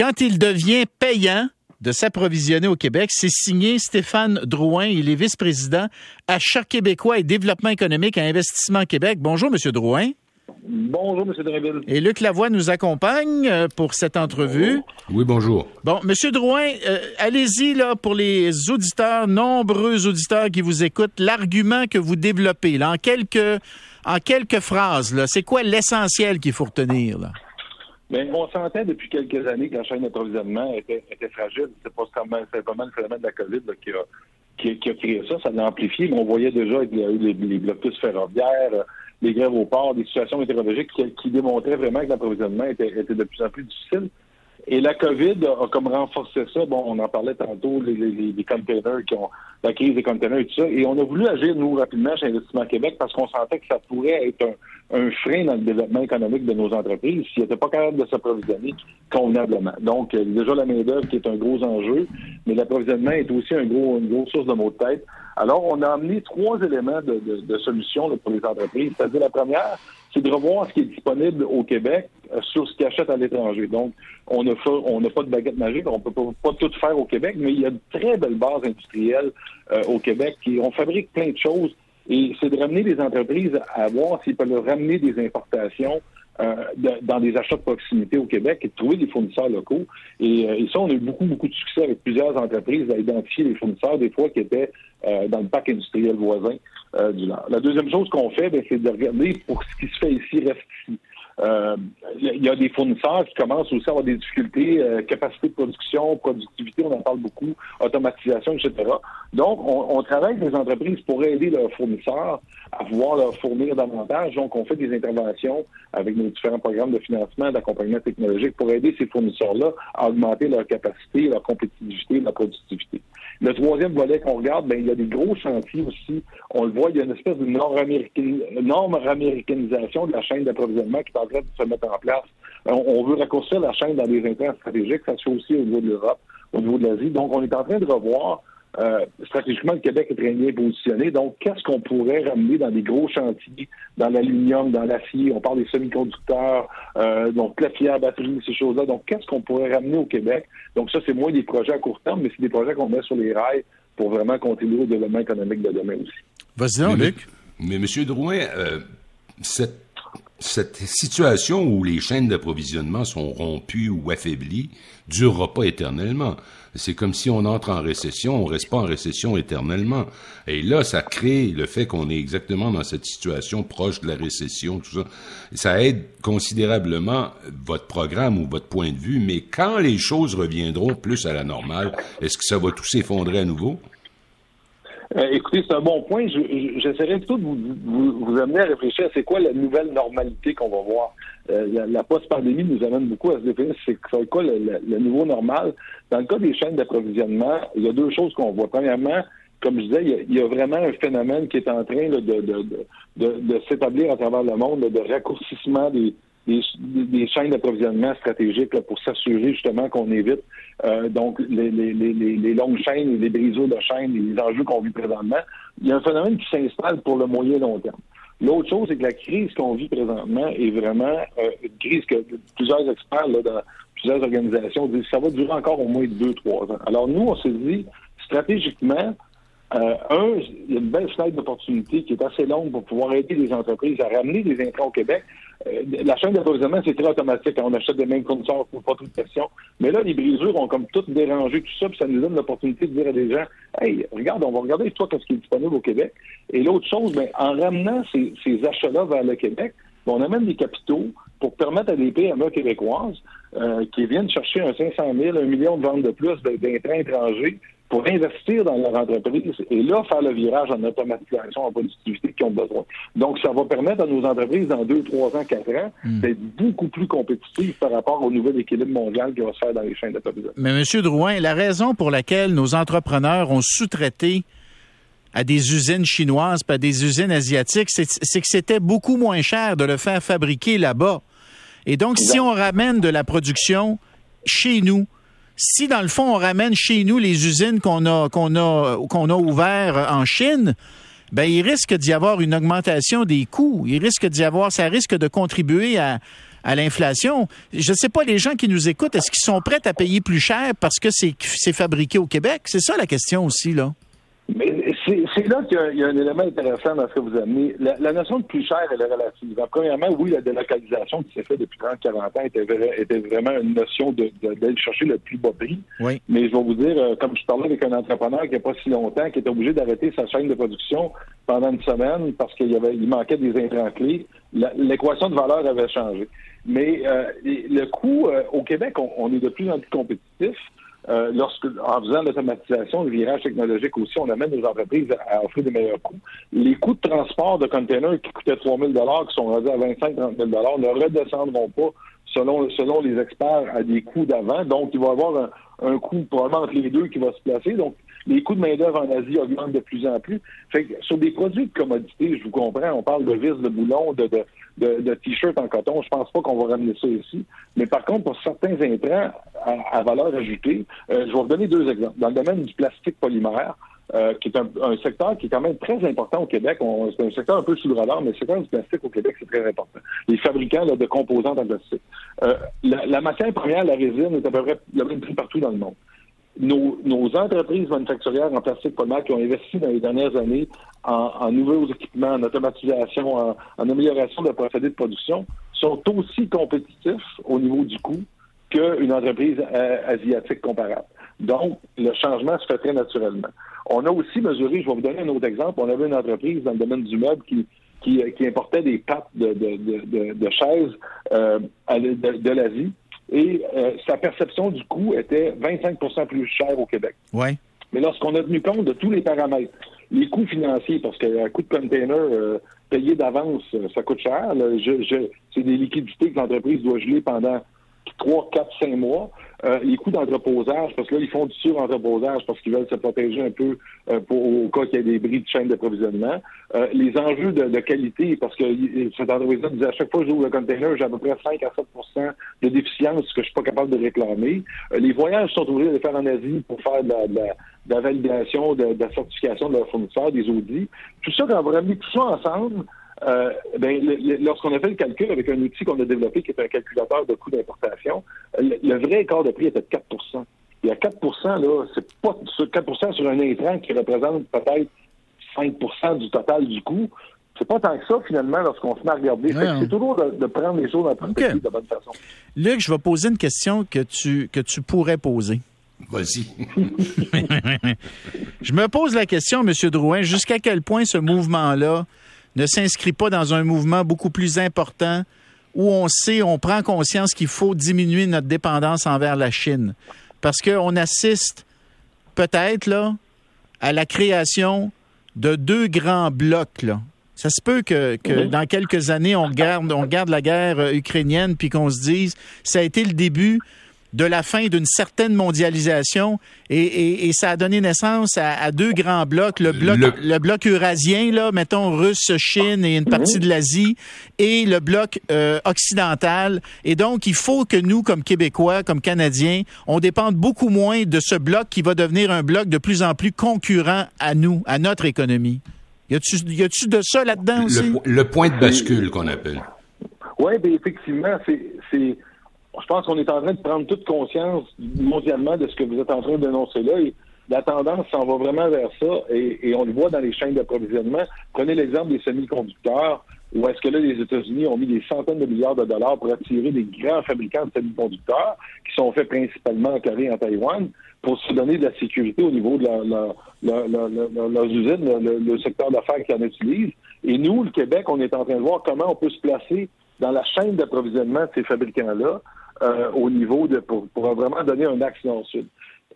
quand il devient payant de s'approvisionner au Québec. C'est signé Stéphane Drouin. Il est vice-président Achat québécois et développement économique à Investissement Québec. Bonjour, Monsieur Drouin. Bonjour, M. Dreville. Et Luc Lavoie nous accompagne euh, pour cette entrevue. Oui, bonjour. Bon, M. Drouin, euh, allez-y là pour les auditeurs, nombreux auditeurs qui vous écoutent, l'argument que vous développez là, en quelques en quelques phrases. Là, c'est quoi l'essentiel qu'il faut retenir là? Bien, on sentait depuis quelques années que la chaîne d'approvisionnement était, fragile. C'est pas pas le phénomène de la COVID qui, a, qui, a, créé ça. Ça l'a amplifié, mais on voyait déjà avec les, les, les blocus ferroviaires, les grèves au port, des situations météorologiques qui, démontraient vraiment que l'approvisionnement était de plus en plus difficile. Et la COVID a, comme renforcé ça. Bon, on en parlait tantôt, les, les, les containers qui ont la crise des containers et tout ça. Et on a voulu agir, nous, rapidement chez Investissement Québec parce qu'on sentait que ça pourrait être un, un, frein dans le développement économique de nos entreprises s'ils n'étaient pas capables de s'approvisionner convenablement. Donc, euh, déjà la main-d'œuvre qui est un gros enjeu, mais l'approvisionnement est aussi un gros, une grosse source de maux de tête. Alors, on a amené trois éléments de, de, de solutions là, pour les entreprises. C'est-à-dire, la première, c'est de revoir ce qui est disponible au Québec sur ce qu'ils achètent à l'étranger. Donc, on n'a on pas de baguette magique, on peut pas, tout faire au Québec, mais il y a de très belles bases industrielles euh, au Québec qui on fabrique plein de choses. Et c'est de ramener les entreprises à voir s'ils peuvent ramener des importations euh, dans des achats de proximité au Québec et de trouver des fournisseurs locaux. Et, euh, et, ça, on a eu beaucoup, beaucoup de succès avec plusieurs entreprises à identifier les fournisseurs, des fois qui étaient euh, dans le parc industriel voisin euh, du Nord. La deuxième chose qu'on fait, ben, c'est de regarder pour ce qui se fait ici, reste ici. Euh, il y a des fournisseurs qui commencent aussi à avoir des difficultés, euh, capacité de production, productivité, on en parle beaucoup, automatisation, etc. Donc, on, on travaille avec les entreprises pour aider leurs fournisseurs à pouvoir leur fournir davantage. Donc, on fait des interventions avec nos différents programmes de financement, d'accompagnement technologique pour aider ces fournisseurs-là à augmenter leur capacité, leur compétitivité, leur productivité. Le troisième volet qu'on regarde, ben, il y a des gros chantiers aussi. On le voit, il y a une espèce de nord-américanisation de la chaîne d'approvisionnement qui est en train de se mettre en place. On, on veut raccourcir la chaîne dans des intrants stratégiques. Ça se fait aussi au niveau de l'Europe, au niveau de l'Asie. Donc, on est en train de revoir euh, stratégiquement, le Québec est très bien positionné. Donc, qu'est-ce qu'on pourrait ramener dans des gros chantiers, dans l'aluminium, dans l'acier? On parle des semi-conducteurs, euh, donc la fière batterie, ces choses-là. Donc, qu'est-ce qu'on pourrait ramener au Québec? Donc, ça, c'est moins des projets à court terme, mais c'est des projets qu'on met sur les rails pour vraiment contribuer au développement économique de demain aussi. Vas-y, Luc. Mais, M. Drouin, euh, cette cette situation où les chaînes d'approvisionnement sont rompues ou affaiblies durera pas éternellement. C'est comme si on entre en récession, on reste pas en récession éternellement. Et là, ça crée le fait qu'on est exactement dans cette situation proche de la récession, tout ça. Ça aide considérablement votre programme ou votre point de vue, mais quand les choses reviendront plus à la normale, est-ce que ça va tout s'effondrer à nouveau? Euh, écoutez, c'est un bon point. J'essaierai plutôt de vous, vous, amener à réfléchir à c'est quoi la nouvelle normalité qu'on va voir. Euh, la, post-pandémie nous amène beaucoup à se définir c'est quoi le, le, nouveau normal. Dans le cas des chaînes d'approvisionnement, il y a deux choses qu'on voit. Premièrement, comme je disais, il y, a, vraiment un phénomène qui est en train de s'établir à travers le monde, de raccourcissement des, des, chaînes d'approvisionnement stratégiques pour s'assurer justement qu'on évite euh, donc les, longues chaînes, les brisures de chaînes, les enjeux qu'on vit présentement. Il y a un phénomène qui s'installe pour le moyen long terme. L'autre chose, c'est que la crise qu'on vit présentement est vraiment euh, une crise que plusieurs experts dans plusieurs organisations disent que ça va durer encore au moins deux, trois ans. Alors nous, on s'est dit, stratégiquement, euh, un, il y a une belle fenêtre d'opportunité qui est assez longue pour pouvoir aider les entreprises à ramener des intrants au Québec. Euh, la chaîne d'approvisionnement, c'est très automatique. On achète des mêmes fournisseurs, pour pas toute pression. Mais là, les brisures ont comme tout dérangé tout ça, puis ça nous donne l'opportunité de dire à des gens, hey, regarde, on va regarder toi qu'est-ce qui est disponible au Québec. Et l'autre chose, ben, en ramenant ces, ces achats-là vers le Québec, ben, on amène des capitaux pour permettre à des PME québécoises euh, qui viennent chercher un 500 000, un million de ventes de plus d'intrants étrangers pour investir dans leur entreprise et là, faire le virage en automatisation, en productivité qu'ils ont besoin. Donc, ça va permettre à nos entreprises, dans deux, trois ans, quatre ans, mm. d'être beaucoup plus compétitives par rapport au nouvel équilibre mondial qui va se faire dans les chaînes d'approvisionnement. Mais M. Drouin, la raison pour laquelle nos entrepreneurs ont sous-traité à des usines chinoises, pas des usines asiatiques, c'est que c'était beaucoup moins cher de le faire fabriquer là-bas. Et donc, si on ramène de la production chez nous, si dans le fond on ramène chez nous les usines qu'on a qu'on a qu'on a ouvertes en Chine, ben il risque d'y avoir une augmentation des coûts. Il risque d'y avoir, ça risque de contribuer à, l'inflation. Je ne sais pas, les gens qui nous écoutent, est-ce qu'ils sont prêts à payer plus cher parce que c'est fabriqué au Québec? C'est ça la question aussi, là. C'est là qu'il y, a un élément intéressant dans ce que vous amenez. La, la notion de plus cher, elle est relative. premièrement, oui, la délocalisation qui s'est faite depuis 30-40 ans était, était, vraiment une notion d'aller de, chercher le plus bas prix. Oui. Mais je vais vous dire, euh, comme je parlais avec un entrepreneur qui n'y a pas si longtemps, qui était obligé d'arrêter sa chaîne de production pendant une semaine parce qu'il il manquait des intrants clés, l'équation de valeur avait changé. Mais euh, le coût, euh, au Québec, on, on, est de plus en plus compétitif. Euh, lorsque, en faisant l'automatisation, le virage technologique aussi, on amène nos entreprises à, offrir des meilleurs coûts. Les coûts de transport de containers qui coûtaient 3 000 qui sont rendus à 25-30 000 ne redescendront pas selon, selon les experts à des coûts d'avant. Donc, il va y avoir un, un coût probablement entre les deux qui va se placer. Donc, les coûts de main-d'œuvre en Asie augmentent de plus en plus. Fait que sur des produits de commodité, je vous comprends, on parle de vis, de boulons, de, de, de, t-shirts en coton. Je pense pas qu'on va ramener ça ici. Mais par contre, pour certains intrants à, valeur ajoutée, euh, je vais vous donner deux exemples. Dans le domaine du plastique polymère, euh, qui est un, secteur qui est quand même très important au Québec. C'est un secteur un peu sous le radar, mais le secteur du plastique au Québec, c'est très important. Les fabricants de composants en plastique. Euh, la, la, matière première, la résine, est à peu près le même prix partout dans le monde nos, entreprises manufacturières en plastique polymère qui ont investi dans les dernières années en, nouveaux équipements, en automatisation, en, amélioration de procédés de production, sont aussi compétitifs au niveau du coût qu'une entreprise euh, asiatique comparable. Donc, le changement se fait très naturellement. On a aussi mesuré, je vais vous donner un autre exemple, on avait une entreprise dans le domaine du meuble qui, qui, importait des pattes de, de, de, chaises euh, de l'Asie et euh, sa perception du coût était 25% plus cher au Québec. Ouais. Mais lorsqu'on a tenu compte de tous les paramètres, les coûts financiers, parce qu'un coût de container euh, payé d'avance, euh, ça coûte cher. c'est des liquidités que l'entreprise doit geler pendant 3, 4, 5 mois. Euh, les coûts d'entreposage, parce que là, ils font du sur-entreposage parce qu'ils veulent se protéger un peu euh, pour, au cas qu'il y ait des bris de chaîne d'approvisionnement. Euh, les enjeux de, qualité, parce que cette entreprise-là disait à chaque fois que j'ouvre le container, j'ai à peu près 5 à 7% de déficience que je suis pas capable de réclamer. les voyages sont obligés de faire en Asie pour faire de la, validation, de, la certification de leurs fournisseurs, des audits. Tout ça, quand on va tout ça ensemble, euh, ben, lorsqu'on a fait le calcul avec un outil qu'on a développé qui est un calculateur de coût d'importation, le, vrai écart de prix était de 4 Et à 4 là, c'est pas 4 sur un intrant qui représente peut-être 5 du total du coût. C'est pas tant que ça, finalement, lorsqu'on se met à regarder. C'est toujours de, prendre les choses en perspective de bonne façon. Luc, je vais poser une question que tu, que tu pourrais poser. Vas-y. je me pose la question, M. Drouin, jusqu'à quel point ce mouvement-là ne s'inscrit pas dans un mouvement beaucoup plus important où on sait, on prend conscience qu'il faut diminuer notre dépendance envers la Chine. Parce qu'on assiste peut-être là à la création de deux grands blocs. Là. Ça se peut que, que dans quelques années, on regarde, on regarde la guerre euh, ukrainienne puis qu'on se dise ça a été le début de la fin d'une certaine mondialisation et, ça a donné naissance à, deux grands blocs, le bloc, le... bloc eurasien, là, mettons russe, Chine et une partie de l'Asie, et le bloc euh, occidental. Et donc, il faut que nous, comme Québécois, comme Canadiens, on dépende beaucoup moins de ce bloc qui va devenir un bloc de plus en plus concurrent à nous, à notre économie. Y a-tu de ça là-dedans aussi? Le, point de bascule qu'on appelle. Oui, bien effectivement, c'est je pense qu'on est en train de prendre toute conscience mondialement de ce que vous êtes en train d'énoncer là. La tendance s'en va vraiment vers ça et, on le voit dans les chaînes d'approvisionnement. Prenez l'exemple des semi-conducteurs, où est-ce que là, les États-Unis ont mis des centaines de milliards de dollars pour attirer des grands fabricants de semi-conducteurs, qui sont faits principalement en Corée et en Taïwan, pour se donner de la sécurité au niveau de leurs usines, le, secteur d'affaires qui en utilise. Et nous, le Québec, on est en train de voir comment on peut se placer dans la chaîne d'approvisionnement de ces fabricants-là euh, au niveau de pour, pour, vraiment donner un axe nord-sud.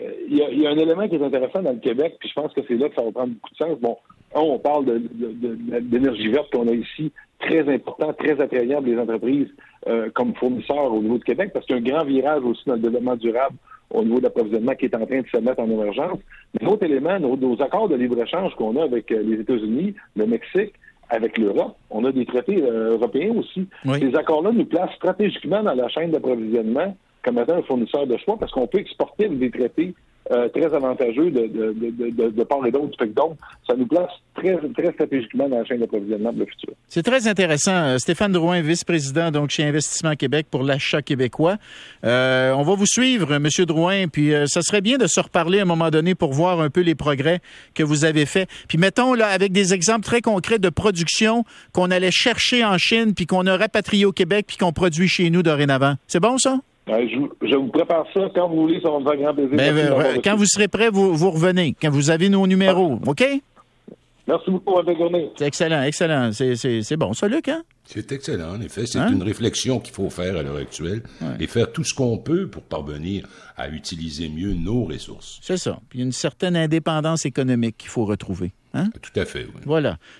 Euh, il y, a, un élément qui est intéressant dans le Québec, puis je pense que c'est là que ça va prendre beaucoup de sens. Bon, on parle d'énergie verte qu'on a ici, très important, très attrayant pour les entreprises euh, comme fournisseurs au niveau du Québec, parce qu'il y a un grand virage aussi dans le développement durable au niveau de l'approvisionnement qui est en train de se mettre en émergence. L'autre élément, nos, nos, accords de libre-échange qu'on a avec les États-Unis, le Mexique, avec l'Europe. On a des traités euh, européens aussi. Ces accords-là nous placent stratégiquement dans la chaîne d'approvisionnement comme étant un fournisseur de choix parce qu'on peut exporter des traités euh, très avantageux de, de, de, de. Donc, ça nous place très, très stratégiquement dans la chaîne d'approvisionnement de le futur. C'est très intéressant. Euh, Stéphane Drouin, vice-président donc chez Investissement Québec pour l'achat québécois. Euh, on va vous suivre, Monsieur Drouin, puis ça serait bien de se reparler à un moment donné pour voir un peu les progrès que vous avez faits. Puis mettons là avec des exemples très concrets de production qu'on allait chercher en Chine puis qu'on a rapatrié au Québec puis qu'on produit chez nous dorénavant. C'est bon ça? Je, vous prépare ça quand vous voulez, ça va me faire grand plaisir. Ben, euh, quand vous serez prêt, vous, vous revenez. Quand vous avez nos numéros, OK? Merci beaucoup, bonne journée. C'est excellent, excellent. C'est bon, ça, Luc, hein? C'est excellent, en effet. C'est hein? une réflexion qu'il faut faire à l'heure actuelle et faire tout ce qu'on peut pour parvenir à utiliser mieux nos ressources. C'est ça. Puis une certaine indépendance économique qu'il faut retrouver. Hein? Tout à fait, oui. Voilà.